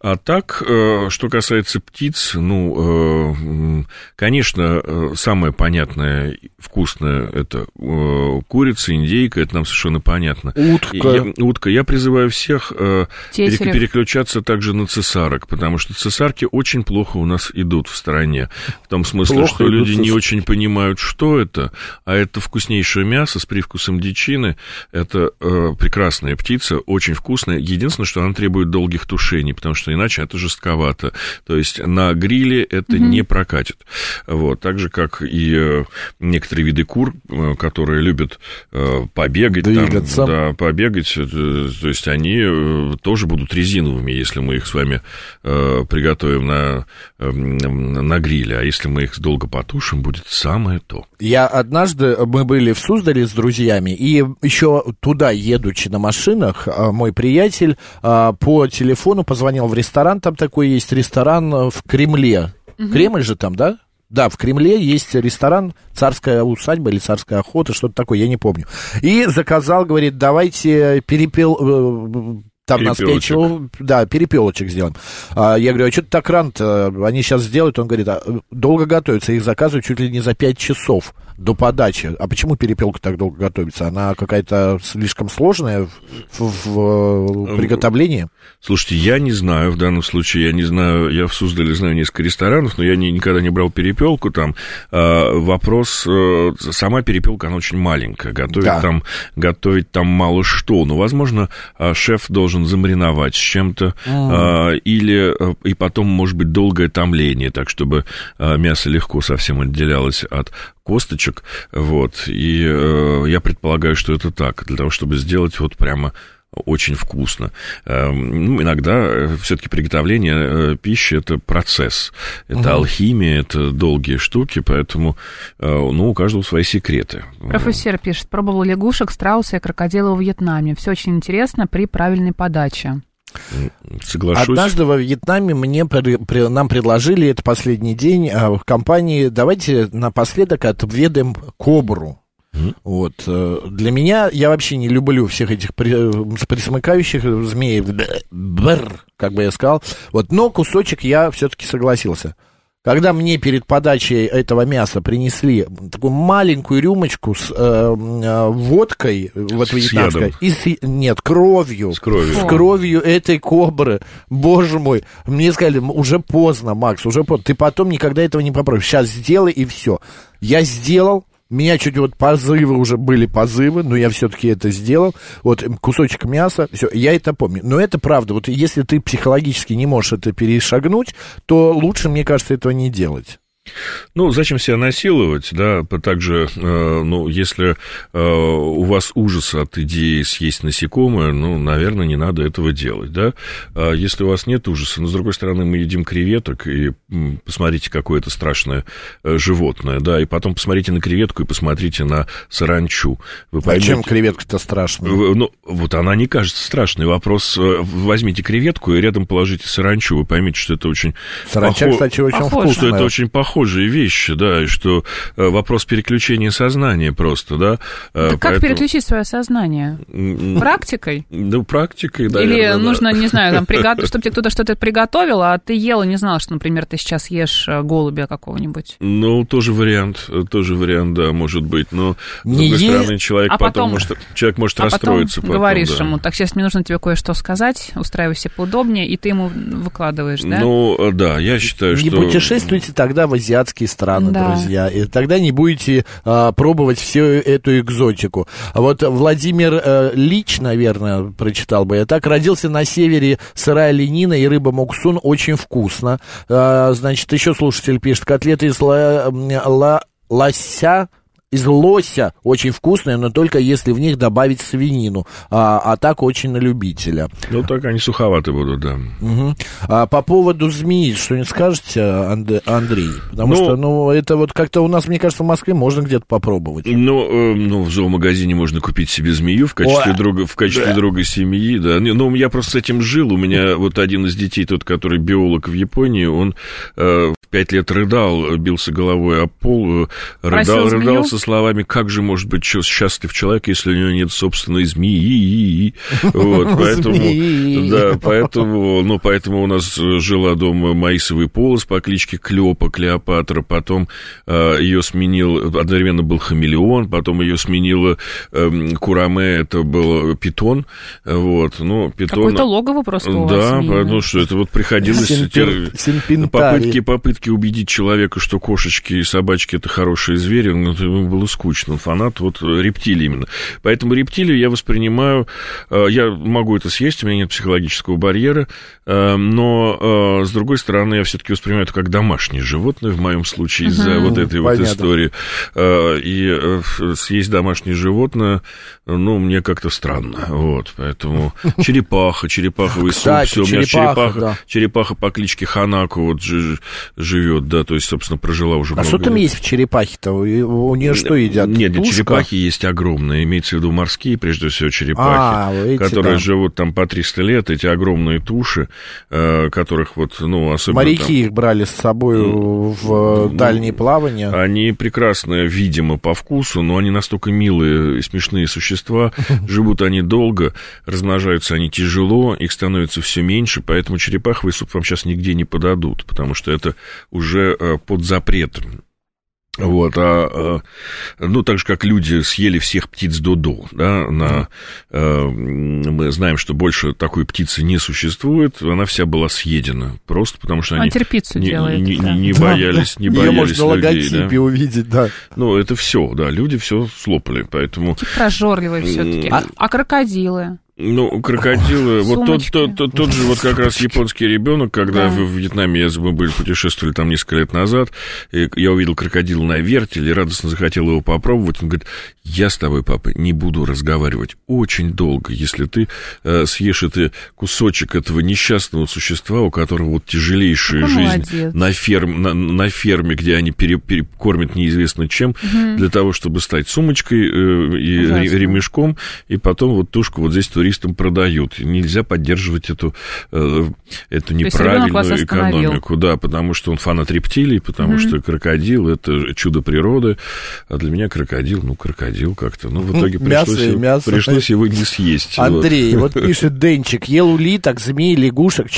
А так, э, что касается птиц, ну, э, конечно, э, самое понятное, вкусное, это э, курица, индейка, это нам совершенно понятно. Утка. Я, утка. Я призываю всех... Э, переключаться также на цесарок, потому что цесарки очень плохо у нас идут в стране. В том смысле, плохо что люди не очень понимают, что это, а это вкуснейшее мясо с привкусом дичины. Это э, прекрасная птица, очень вкусная. Единственное, что она требует долгих тушений, потому что иначе это жестковато. То есть на гриле это mm-hmm. не прокатит. Вот. Так же, как и э, некоторые виды кур, э, которые любят э, побегать, там, да, побегать, э, то есть они тоже будут резиновыми, если мы их с вами приготовим на, э, на гриле, а если мы их долго потушим, будет самое то. Я однажды, мы были в Суздале с друзьями, и еще туда, едучи на машинах, мой приятель по телефону позвонил в ресторан, там такой есть ресторан в Кремле. Угу. Кремль же там, да? Да, в Кремле есть ресторан «Царская усадьба» или «Царская охота», что-то такое, я не помню. И заказал, говорит, давайте перепел, э, там нас пять да, перепелочек сделаем. А, я говорю, а что ты так рано-то? Они сейчас сделают. Он говорит, а, долго готовятся, их заказывают чуть ли не за пять часов до подачи. А почему перепелка так долго готовится? Она какая-то слишком сложная в, в, в эм, приготовлении? Слушайте, я не знаю в данном случае, я не знаю, я в Суздале знаю несколько ресторанов, но я не, никогда не брал перепелку там. А, вопрос, а, сама перепелка, она очень маленькая, готовить, да. там, готовить там мало что. Но, возможно, а, шеф должен замариновать с чем-то, mm. или и потом, может быть, долгое томление, так, чтобы а, мясо легко совсем отделялось от косточек, вот, и э, я предполагаю, что это так, для того, чтобы сделать вот прямо очень вкусно. Эм, ну, иногда э, все-таки приготовление э, пищи это процесс, это угу. алхимия, это долгие штуки, поэтому э, ну, у каждого свои секреты. Профессор пишет, пробовал лягушек, страуса и крокодила в Вьетнаме. Все очень интересно при правильной подаче. Соглашусь. Однажды во Вьетнаме мне при, нам предложили, это последний день, в компании, давайте напоследок отведаем кобру. Mm-hmm. Вот. Э, для меня, я вообще не люблю всех этих при, присмыкающих змей, бр, как бы я сказал. Вот, но кусочек я все-таки согласился. Когда мне перед подачей этого мяса принесли такую маленькую рюмочку с э, э, водкой, вот вьетнамской, и с, нет, кровью, с кровью, с кровью этой кобры, боже мой, мне сказали, уже поздно, Макс, уже поздно, ты потом никогда этого не попробуешь, сейчас сделай и все. Я сделал, меня чуть вот позывы уже были позывы, но я все-таки это сделал. Вот кусочек мяса, все, я это помню. Но это правда. Вот если ты психологически не можешь это перешагнуть, то лучше, мне кажется, этого не делать. Ну, зачем себя насиловать, да, также, э, ну, если э, у вас ужас от идеи съесть насекомое, ну, наверное, не надо этого делать, да. А если у вас нет ужаса, но, с другой стороны, мы едим креветок, и посмотрите, какое это страшное э, животное, да, и потом посмотрите на креветку и посмотрите на саранчу. Вы поймете, Зачем креветка-то страшная? Ну, вот она не кажется страшной. Вопрос, возьмите креветку и рядом положите саранчу, вы поймете, что это очень... Саранча, похож... кстати, очень вкусная. Что это очень похоже похожие вещи, да, и что э, вопрос переключения сознания просто, да. Э, так как переключить свое сознание? Практикой? Ну, практикой, да. Или нужно, не знаю, там, приготовить, чтобы тебе кто-то что-то приготовил, а ты ел и не знал, что, например, ты сейчас ешь э, голубя какого-нибудь? Ну, тоже вариант, тоже вариант, да, может быть, но, с не другой е... стороны, человек а потом, потом может, человек может а расстроиться потом. говоришь да. ему, так, сейчас мне нужно тебе кое-что сказать, устраивайся поудобнее, и ты ему выкладываешь, да? Ну, да, я считаю, не что... Не путешествуйте тогда в азиатские страны, да. друзья. И тогда не будете а, пробовать всю эту экзотику. А вот Владимир а, Лич, наверное, прочитал бы я так, родился на севере сырая ленина и рыба муксун очень вкусно. А, значит, еще слушатель пишет, котлеты из ла, ла, лося из лося очень вкусные, но только если в них добавить свинину. А, а так очень на любителя. Ну, так они суховаты будут, да. Угу. А по поводу змеи, что-нибудь скажете, Андрей? Потому ну, что, ну, это вот как-то у нас, мне кажется, в Москве можно где-то попробовать. Ну, э, ну в зоомагазине можно купить себе змею в качестве, О, друга, в качестве да. друга семьи, да. Ну, я просто с этим жил. У меня вот один из детей, тот, который биолог в Японии, он э, в пять лет рыдал, бился головой о пол, э, рыдал, рыдал со словами, как же может быть счастлив человек, если у него нет собственной змеи. Вот, поэтому, да, поэтому, ну, поэтому у нас жила дома Маисовый полос по кличке Клёпа, Клеопатра, потом э, ее сменил, одновременно был хамелеон, потом ее сменила э, Кураме, это был питон, вот, ну, питон... Какое-то логово просто у Да, потому что это вот приходилось... Попытки, попытки убедить человека, что кошечки и собачки это хорошие звери, ну, это было скучно. Фанат вот рептилий именно. Поэтому рептилию я воспринимаю... Э, я могу это съесть, у меня нет психологического барьера, э, но, э, с другой стороны, я все-таки воспринимаю это как домашнее животное, в моем случае, из-за вот этой Понятно. вот истории. И съесть домашнее животное, ну, мне как-то странно. Вот, поэтому черепаха, черепаховый суп, все, у меня черепаха, да. черепаха по кличке Ханаку вот живет, да, то есть, собственно, прожила уже а много А что там есть в черепахе-то? У нее что едят? Нет, Тушка? черепахи есть огромные, имеется в виду морские, прежде всего, черепахи, а, эти, которые да. живут там по 300 лет, эти огромные туши, э, которых вот, ну, особенно... Моряки там, их брали с собой в ну, дальние плавания. Они прекрасно, видимо, по вкусу, но они настолько милые и смешные существа, живут они долго, размножаются они тяжело, их становится все меньше, поэтому черепаховый суп вам сейчас нигде не подадут, потому что это уже э, под запретом. Вот, а, а, ну, так же, как люди съели всех птиц Додо, да, на, а, мы знаем, что больше такой птицы не существует, она вся была съедена, просто потому что они не, делает, не, да. не боялись, не боялись Ее можно людей, на да. увидеть, да. Ну, это все, да, люди все слопали, поэтому... Прожорливые все-таки. А, а крокодилы? Ну, крокодилы, вот тот, тот, тот, тот же вот как раз японский ребенок, когда да. в, Вьетнаме я, мы были, путешествовали там несколько лет назад, и я увидел крокодил на вертеле, радостно захотел его попробовать, он говорит, я с тобой, папа, не буду разговаривать очень долго, если ты э, съешь это кусочек этого несчастного существа, у которого вот тяжелейшая Какой жизнь молодец. на, ферм, на, на ферме, где они пере, перекормят неизвестно чем, угу. для того, чтобы стать сумочкой э, и Ужасно. ремешком, и потом вот тушку вот здесь туристам продают. Нельзя поддерживать эту, э, эту неправильную экономику. Да, потому что он фанат рептилий, потому mm-hmm. что крокодил это чудо природы. А для меня крокодил, ну, крокодил как-то. Ну, в итоге мясо, пришлось, его, мясо. пришлось его не съесть. Андрей, вот, вот пишет Денчик, ел улиток, змей, лягушек.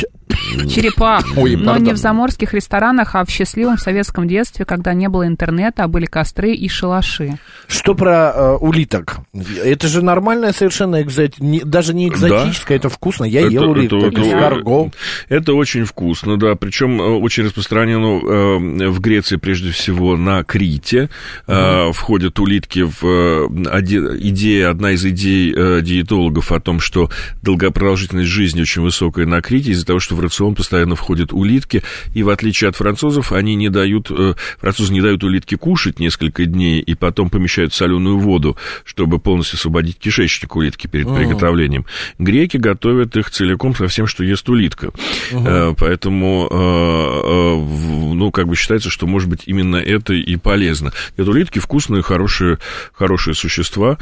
Черепах. Ой, Но не в заморских ресторанах, а в счастливом советском детстве, когда не было интернета, а были костры и шалаши. Что про э, улиток? Это же нормальная совершенно экзотика даже не экзотическое, да. это вкусно. Я это, ел это, это, это, это очень вкусно, да. Причем э, очень распространено э, в Греции, прежде всего, на Крите. Угу. Входят улитки в идея, одна из идей диетологов о том, что долгопродолжительность жизни очень высокая на Крите из-за того, что в рацион постоянно входят улитки. И в отличие от французов, они не дают, французы не дают улитки кушать несколько дней и потом помещают соленую воду, чтобы полностью освободить кишечник улитки перед приготовлением приготовлением. Греки готовят их целиком со всем, что ест улитка. Угу. Поэтому, э, э, ну, как бы считается, что, может быть, именно это и полезно. Это улитки вкусные, хорошие, хорошие существа.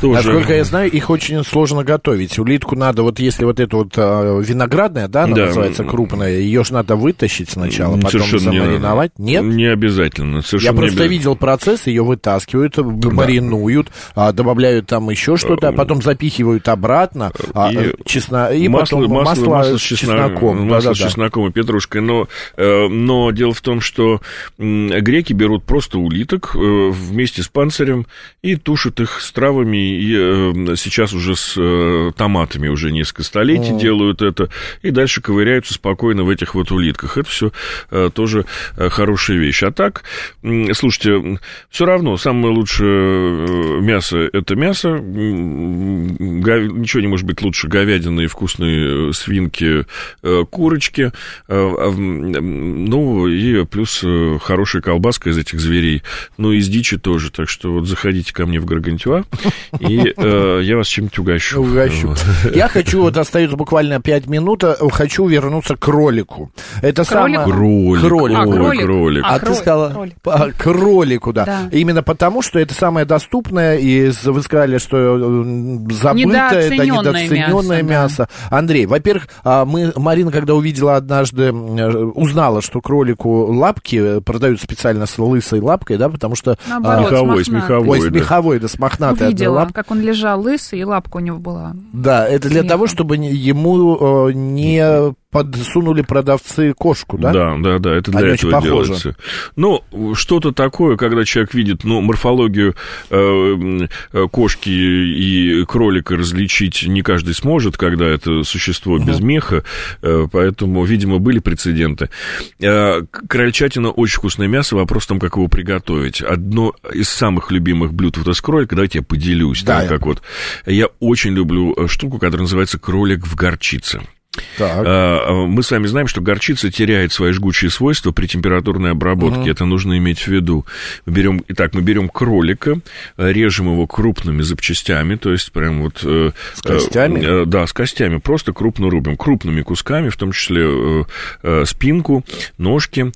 Тоже... Насколько я знаю, их очень сложно готовить. Улитку надо, вот если вот это вот виноградная, да, она да. называется крупная, ее же надо вытащить сначала, потом Совершенно замариновать. Не, Нет? Не обязательно. Совершенно я просто видел процесс, ее вытаскивают, да. маринуют, а, добавляют там еще что-то, а потом запихивают выкидывают обратно, а, и, а, чесно... и масло, потом масло, масло, масло с чесноком. Масло да, с да, чесноком и петрушкой. Но, э, но дело в том, что греки берут просто улиток э, вместе с панцирем и тушат их с травами. И э, сейчас уже с томатами уже несколько столетий mm. делают это. И дальше дальше ковыряются спокойно в этих вот улитках. Это все тоже хорошая вещь. А так, слушайте, все равно самое лучшее мясо – это мясо. Ничего не может быть лучше говядины и вкусной свинки, курочки. Ну, и плюс хорошая колбаска из этих зверей. Ну, из дичи тоже. Так что вот заходите ко мне в Гаргантюа, и э, я вас чем-нибудь угощу. Угощу. Я хочу, вот остается буквально 5 минут, э, хочу вернуться к кролику. Это самое... Кролик. Кролик. А, кролик. А, А, ты сказала кролику, да. Да. Именно потому, что это самое доступное, и вы сказали, что э, Недооценённое недооцененное мясо, мясо. Андрей, во-первых, а, мы, Марина, когда увидела однажды, э, узнала, что кролику лапки продают специально с лысой лапкой, да, потому что... а, Наоборот, Меховой, с меховой. Ой, с да. меховой, да, с мохнатой Увидела, лапкой. как он лежал лысый, и лапка у него была. Да, это для Сверху. того, чтобы ему э, не подсунули продавцы кошку, да? Да, да, да, это для Они очень этого похожи. делается. Ну, что-то такое, когда человек видит, ну, морфологию э, кошки и кролика различить не каждый сможет, когда это существо без меха, э, поэтому, видимо, были прецеденты. Э, крольчатина очень вкусное мясо, вопрос в том, как его приготовить. Одно из самых любимых блюд вот из кролика, давайте я поделюсь, Да, да, я- как вот. Я очень люблю э, штуку, которая называется кролик в горчице. Так. А, Мы с вами знаем, что горчица теряет свои жгучие свойства при температурной обработке. Это нужно иметь в виду. Мы берем, итак, мы берем кролика, режем его крупными запчастями, то есть прям вот... э, С костями? э, Да, с костями. Просто крупно рубим. Крупными кусками, в том числе э, спинку, ножки.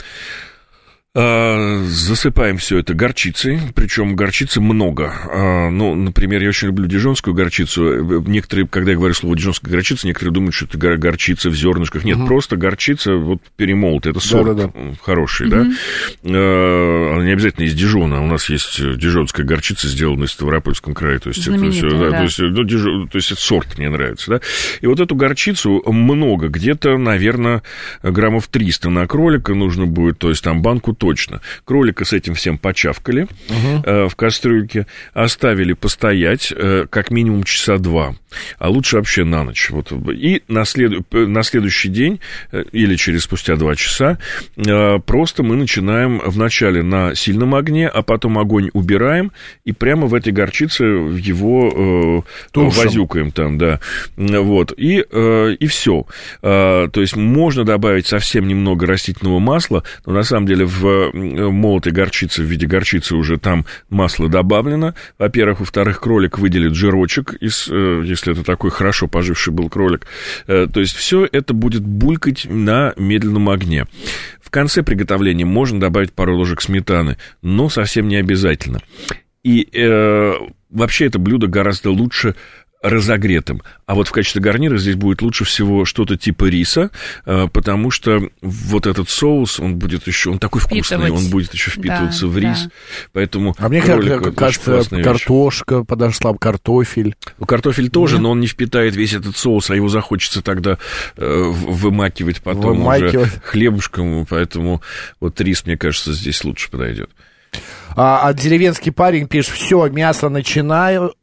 А, Засыпаем все это горчицей, причем горчицы много. А, Ну, например, я очень люблю дижонскую горчицу. Некоторые, когда я говорю слово дижонская горчица, некоторые думают, что это гор- горчица в зернышках. Нет, просто горчица вот перемолотая. Это сорт Да-да-да. м, хороший, да? А, Она не обязательно из Дижона. У нас есть э, дижонская горчица, сделанная в Ставропольском крае. То есть, это Знаменитая, всё, да, да. то есть, ну, Дижон- то есть это сорт мне нравится, да? И вот эту горчицу много, где-то, наверное, граммов 300 на кролика нужно будет, то есть там банку точно. Кролика с этим всем почавкали э, в кастрюльке, оставили постоять э, как минимум часа два, а лучше вообще на ночь. Вот. И на, след- на следующий день э, или через спустя два часа э, просто мы начинаем вначале на сильном огне, а потом огонь убираем и прямо в этой горчице его э, Тушим. возюкаем там, да. Вот. И, э, и все. то есть можно добавить совсем немного растительного масла, но на самом деле в э, молотой горчице, в виде горчицы уже там масло добавлено. Во-первых. Во-вторых, кролик выделит жирочек, из, э, если это такой хорошо поживший был кролик. Э, то есть все это будет булькать на медленном огне. В конце приготовления можно добавить пару ложек сметаны, но совсем не обязательно. И э, вообще это блюдо гораздо лучше разогретым. А вот в качестве гарнира здесь будет лучше всего что-то типа риса, э, потому что вот этот соус, он будет еще, он такой вкусный, он будет еще впитываться Да, в рис. да. Поэтому А мне очень кажется, классная вещь. картошка подошла, картофель. Ну, Картофель тоже, но он не впитает весь этот соус, а его захочется тогда э, вымакивать потом Вымакивать. уже хлебушком, поэтому вот рис, мне кажется, здесь лучше подойдет. А, а деревенский парень пишет, все, мясо начинаю.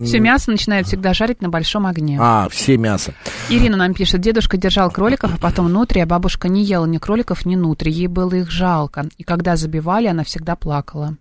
Все мясо начинают всегда жарить на большом огне. А, все мясо. Ирина нам пишет, дедушка держал кроликов, а потом нутри, а бабушка не ела ни кроликов, ни нутри. Ей было их жалко. И когда забивали, она всегда плакала.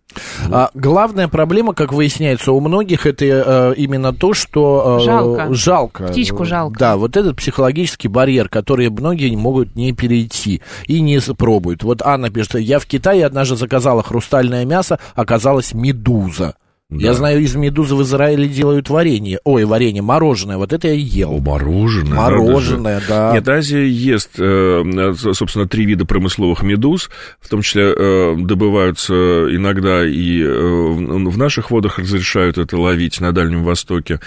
А, главная проблема, как выясняется, у многих это э, именно то, что э, Жалко. жалко. Птичку жалко. Да, вот этот психологический барьер, который многие могут не перейти и не пробуют. Вот Анна пишет, я в Китае однажды заказала хрустальное мясо, оказалась медуза. Я Да. знаю, из медузы в Израиле делают варенье. Ой, варенье, мороженое. Вот это я ел. Мороженое. Мороженое, да. Нет, Азия ест, э, собственно, три вида промысловых медуз, в том числе э, добываются иногда и э, в наших водах разрешают это ловить на Дальнем Востоке.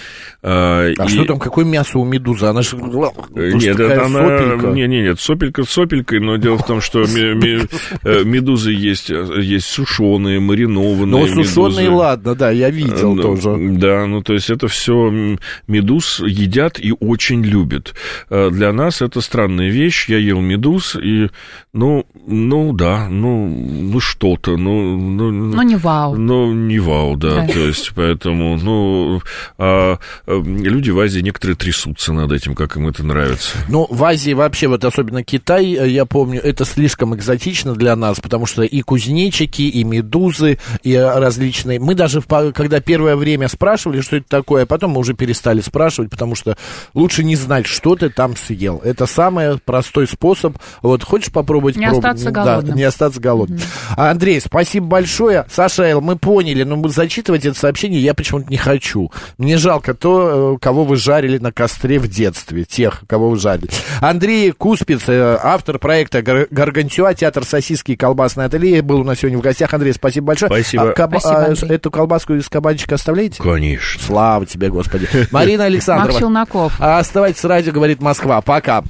А и- что там, какое мясо у медузы? Она же Нет, это она... Не, не, нет, сопелька с сопелькой, но дело в том, что ме- ме- медузы есть, есть сушеные, маринованные Ну, сушеные, ладно, да, я видел Ну, тоже. Да, ну то есть это все медуз едят и очень любят. Э, Для нас это странная вещь. Я ел медуз и, ну, ну да, ну, ну что-то, ну, ну, Ну, не вау. ну, не вау, да, Да. то есть, поэтому, ну, а, а, люди в Азии некоторые трясутся над этим, как им это нравится. Ну, в Азии вообще, вот особенно Китай, э, я помню, это слишком экзотично для нас, потому что и кузнечики, и медузы, и э, различные. Мы даже, в по- когда первое время спрашивали, что это такое, а потом мы уже перестали спрашивать, потому что лучше не знать, что ты там съел. Это самый простой способ. Вот, хочешь попробовать? Не пробуй. остаться Да, голодным. не остаться голодным. А, Андрей, спасибо большое. Саша Эл, мы поняли, но зачитывать это сообщение я почему-то не хочу. Мне жалко то, э, кого вы жарили на костре в детстве, тех, кого вы жарили. Андрей Куспиц, э, автор проекта «Гар- «Гаргантюа», театр сосиски и колбасное ателье, был у нас сегодня в гостях. Андрей, спасибо большое. Спасибо. А каба- Спасибо, а, Андрей. эту колбаску из кабанчика оставляете? Конечно. Слава тебе, Господи. Марина Мак Александрова. Челноков. А, Оставайтесь с радио, говорит Москва. Пока.